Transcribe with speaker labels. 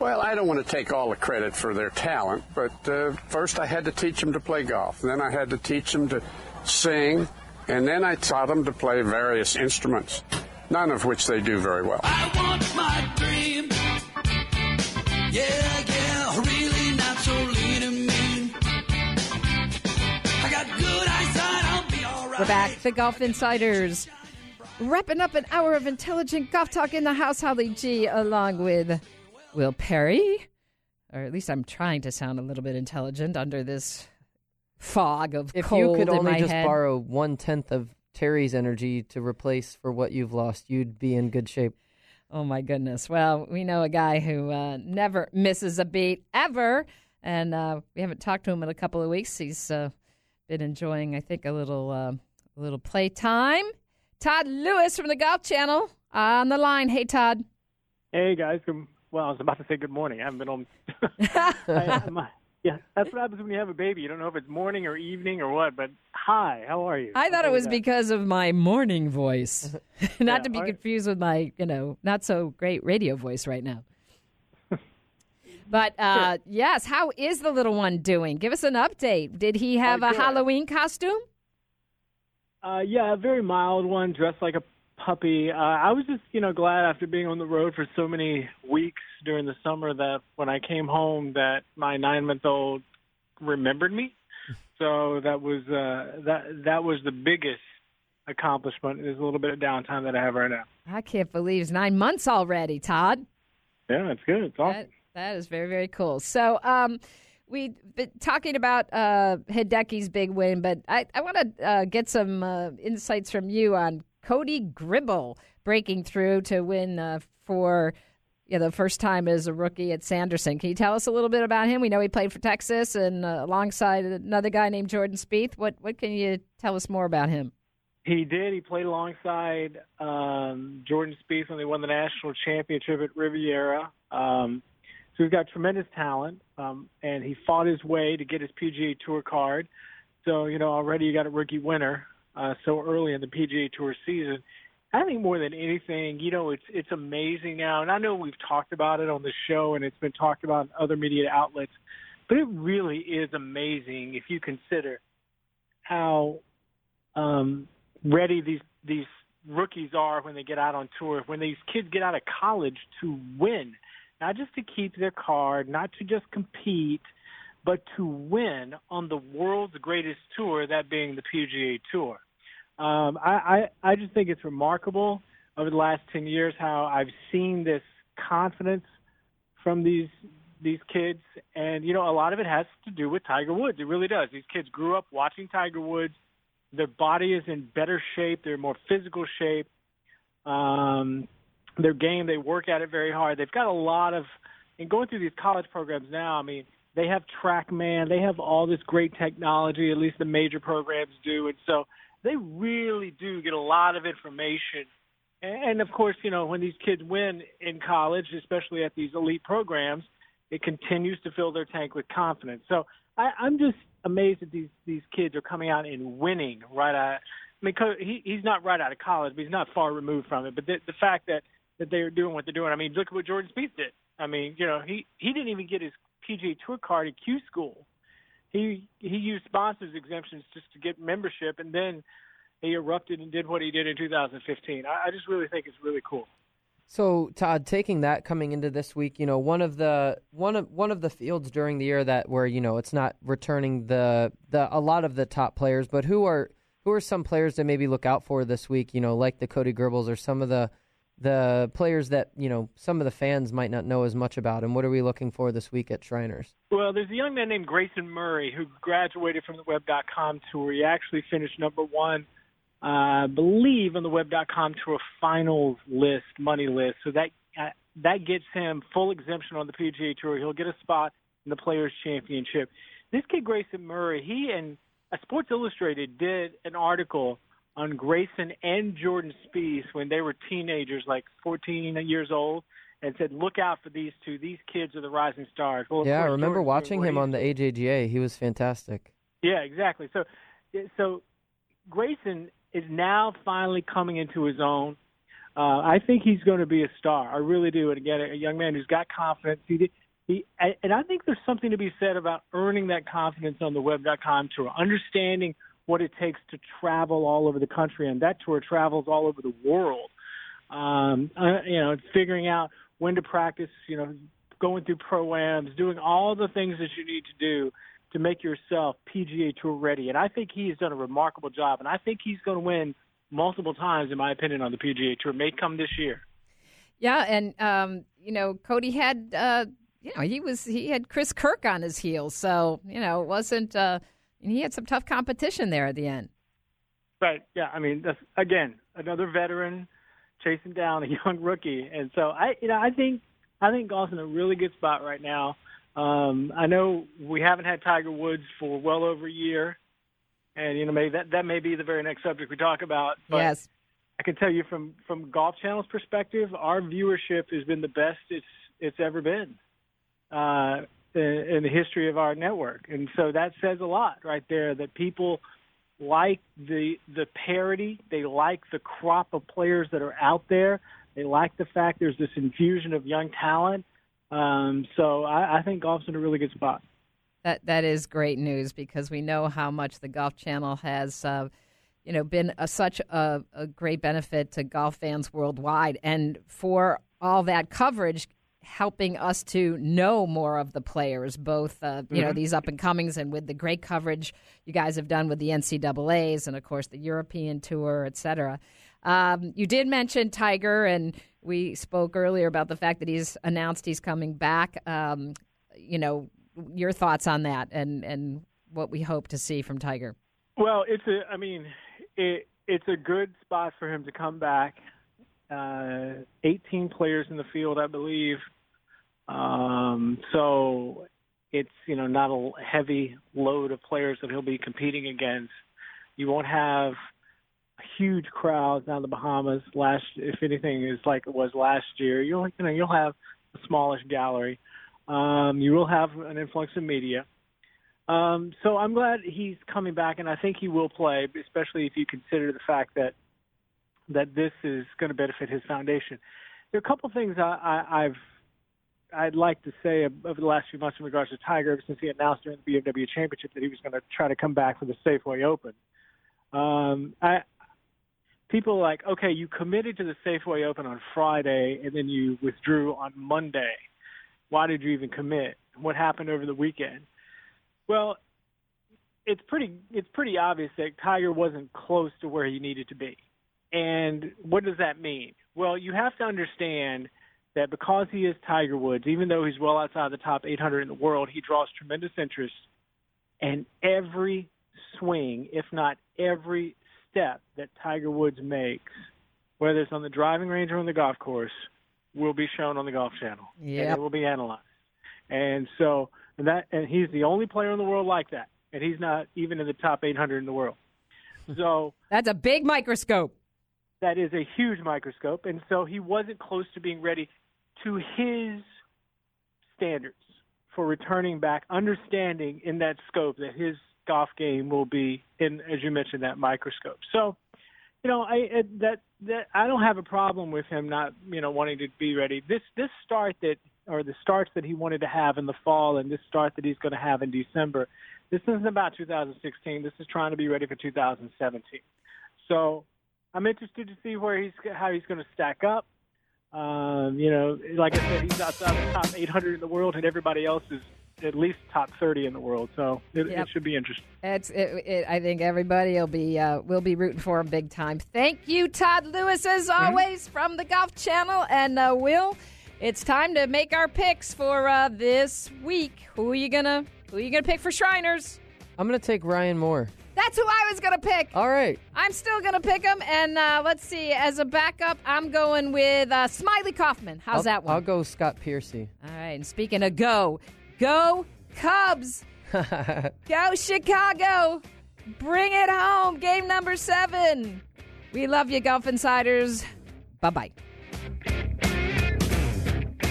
Speaker 1: Well, I don't want to take all the credit for their talent, but uh, first I had to teach them to play golf. Then I had to teach them to sing, and then I taught them to play various instruments, none of which they do very well.
Speaker 2: I want my dream. Yeah, yeah, really not so lean and mean. I got good eyesight, I'll be alright.
Speaker 3: We're back, the Golf Insiders. Wrapping up an hour of intelligent golf talk in the house, Holly G, along with Will Perry. Or at least I'm trying to sound a little bit intelligent under this fog of
Speaker 4: If
Speaker 3: cold
Speaker 4: you could only just
Speaker 3: head.
Speaker 4: borrow one tenth of Terry's energy to replace for what you've lost, you'd be in good shape.
Speaker 3: Oh my goodness. Well, we know a guy who uh, never misses a beat ever, and uh, we haven't talked to him in a couple of weeks. He's uh, been enjoying, I think, a little uh, a little play time. Todd Lewis from the Golf Channel on the line. Hey, Todd.
Speaker 5: Hey guys, good, well, I was about to say good morning. I haven't been on. I, my, yeah, that's what happens when you have a baby. You don't know if it's morning or evening or what. But hi, how are you?
Speaker 3: I thought it was
Speaker 5: that?
Speaker 3: because of my morning voice, not
Speaker 5: Yeah,
Speaker 3: to be
Speaker 5: right.
Speaker 3: confused with my, you know, not so great radio voice right now. But uh, yes, how is the little one doing? Give us an update. Did he have a
Speaker 5: good.
Speaker 3: Halloween costume?
Speaker 5: Uh, yeah, a very mild one, dressed like a puppy. Uh, I was just, you know, glad after being on the road for so many weeks during the summer that when I came home, that my nine-month-old remembered me. So that was uh, that that was the biggest accomplishment. Is a little bit of downtime that I have right now.
Speaker 3: I can't believe it's nine months already, Todd.
Speaker 5: Yeah, it's good. It's awesome.
Speaker 3: That, that is very, very cool. So, um, we've been talking about uh, Hideki's big win, but I, I want to uh, get some uh, insights from you on Cody Gribble breaking through to win uh, for you know, the first time as a rookie at Sanderson. Can you tell us a little bit about him? We know he played for Texas and uh, alongside another guy named Jordan Spieth. What what can you tell us more about him?
Speaker 5: He did. He played alongside um, Jordan Spieth when they won the national championship at Riviera. Um, so he's got tremendous talent, um, and he fought his way to get his PGA Tour card. So you know already you got a rookie winner uh, so early in the PGA Tour season. I think more than anything, you know, it's it's amazing now, and I know we've talked about it on the show, and it's been talked about in other media outlets, but it really is amazing if you consider how um, ready these these rookies are when they get out on tour, when these kids get out of college to win, not just to keep their card, not to just compete, but to win on the world's greatest tour, that being the PGA Tour. Um, I, I I just think it's remarkable over the last ten years how I've seen this confidence from these these kids, and you know a lot of it has to do with Tiger Woods. It really does. These kids grew up watching Tiger Woods. Their body is in better shape. They're more physical shape. Um, their game, they work at it very hard. They've got a lot of, and going through these college programs now. I mean, they have TrackMan. They have all this great technology. At least the major programs do, and so they really do get a lot of information. And, of course, you know, when these kids win in college, especially at these elite programs, it continues to fill their tank with confidence. So I, I'm just amazed that these these kids are coming out and winning right out. I mean, he, he's not right out of college, but he's not far removed from it. But the, the fact that that they're doing what they're doing, I mean, look at what Jordan Spieth did. I mean, you know, he he didn't even get his PGA Tour card at Q School. He he used sponsors exemptions just to get membership, and then he erupted and did what he did in 2015. I, I just really think it's really cool.
Speaker 4: So Todd, taking that coming into this week, you know, one of the one of one of the fields during the year that where you know it's not returning the the a lot of the top players, but who are who are some players to maybe look out for this week? You know, like the Cody Gribbles or some of the the players that you know some of the fans might not know as much about. And what are we looking for this week at Shriners?
Speaker 5: Well, there's a young man named Grayson Murray who graduated from the Web.com tour. He actually finished number one, uh, I believe, on the Web.com tour finals list, money list. So that uh, that gets him full exemption on the PGA Tour. He'll get a spot in the Players Championship. This kid Grayson Murray, he and Sports Illustrated did an article on Grayson and Jordan Spieth when they were teenagers, like 14 years old, and said, "Look out for these two. These kids are the rising stars." Well,
Speaker 4: yeah, I remember
Speaker 5: Jordan's
Speaker 4: watching him on the AJGA. He was fantastic.
Speaker 5: yeah, exactly. So, so Grayson is now finally coming into his own. Uh, I think he's going to be a star. I really do. And again, a young man who's got confidence. He, did- he, and I think there's something to be said about earning that confidence on the web.com tour, understanding what it takes to travel all over the country, and that tour travels all over the world. Um, uh, you know, figuring out when to practice, you know, going through proams, doing all the things that you need to do to make yourself PGA Tour ready. And I think he's done a remarkable job, and I think he's going to win multiple times, in my opinion, on the PGA Tour. May come this year.
Speaker 3: Yeah, and um, you know, Cody had uh, you know, he was he had Chris Kirk on his heels, so you know, it wasn't uh, he had some tough competition there at the end.
Speaker 5: Right. Yeah. I mean, that's, again, another veteran chasing down a young rookie, and so I, you know, I think I think golf's in a really good spot right now. Um, I know we haven't had Tiger Woods for well over a year, and you know, maybe that that may be the very next subject we talk about. But
Speaker 3: yes.
Speaker 5: I can tell you from from Golf Channel's perspective, our viewership has been the best it's it's ever been uh, in, the history of our network, and so that says a lot right there. That people like the the parity, they like the crop of players that are out there, they like the fact there's this infusion of young talent. Um, so I, I think golf's in a really good spot.
Speaker 3: That that is great news because we know how much the Golf Channel has, uh, you know, been a, such a, a great benefit to golf fans worldwide, and for all that coverage, helping us to know more of the players, both uh, you know these up and comings, and with the great coverage you guys have done with the NCAA's and of course the European Tour, et cetera. Um, you did mention Tiger, and we spoke earlier about the fact that he's announced he's coming back. Um, you know, your thoughts on that, and and what we hope to see from Tiger.
Speaker 5: Well, it's a. I mean, it it's a good spot for him to come back. Uh, 18 players in the field, I believe. Um, so it's you know not a heavy load of players that he'll be competing against. You won't have huge crowds down in the Bahamas. Last, if anything, is like it was last year. You'll you know you'll have a smallish gallery. Um, you will have an influx of media. Um, so I'm glad he's coming back, and I think he will play, especially if you consider the fact that that this is going to benefit his foundation. There are a couple things I, I, I've I'd like to say over the last few months in regards to Tiger, since he announced during the BMW Championship that he was going to try to come back for the Safeway Open. Um, I people are like, okay, you committed to the Safeway Open on Friday and then you withdrew on Monday. Why did you even commit? What happened over the weekend? Well, it's pretty it's pretty obvious that Tiger wasn't close to where he needed to be. And what does that mean? Well, you have to understand that because he is Tiger Woods, even though he's well outside the top 800 in the world, he draws tremendous interest. And every swing, if not every step that Tiger Woods makes, whether it's on the driving range or on the golf course, will be shown on the Golf Channel. And
Speaker 3: Yep.
Speaker 5: it will be analyzed. And so, and that, and he's the only player in the world like that. And he's not even in the top 800 in the world. So,
Speaker 3: That's a big microscope.
Speaker 5: That is a huge microscope, and so he wasn't close to being ready to his standards for returning back, understanding in that scope that his golf game will be in, as you mentioned, that microscope. So, you know, I that that I don't have a problem with him not, you know, wanting to be ready. This this start that or the starts that he wanted to have in the fall and this start that he's going to have in December. This isn't about 2016. This is trying to be ready for 2017. So I'm interested to see where he's how he's going to stack up. Um, you know, like I said, he's outside the top 800 in the world, and everybody else is at least top 30 in the world. So it,
Speaker 3: Yep.
Speaker 5: it should be interesting.
Speaker 3: It's. It, it, I think everybody will be uh, will be rooting for him big time. Thank you, Todd Lewis, as always from the Golf Channel, and uh, Will. It's time to make our picks for uh, this week. Who are you gonna Who are you gonna pick for Shriners?
Speaker 4: I'm going to take Ryan Moore.
Speaker 3: That's who I was gonna pick.
Speaker 4: All right.
Speaker 3: I'm still gonna pick him, and uh, let's see. As a backup, I'm going with uh, Smylie Kaufman. How's
Speaker 4: I'll,
Speaker 3: that one?
Speaker 4: I'll go Scott Piercy.
Speaker 3: All right. And speaking of go, go Cubs. Go Chicago! Bring it home. Game number seven. We love you, Golf Insiders. Bye bye.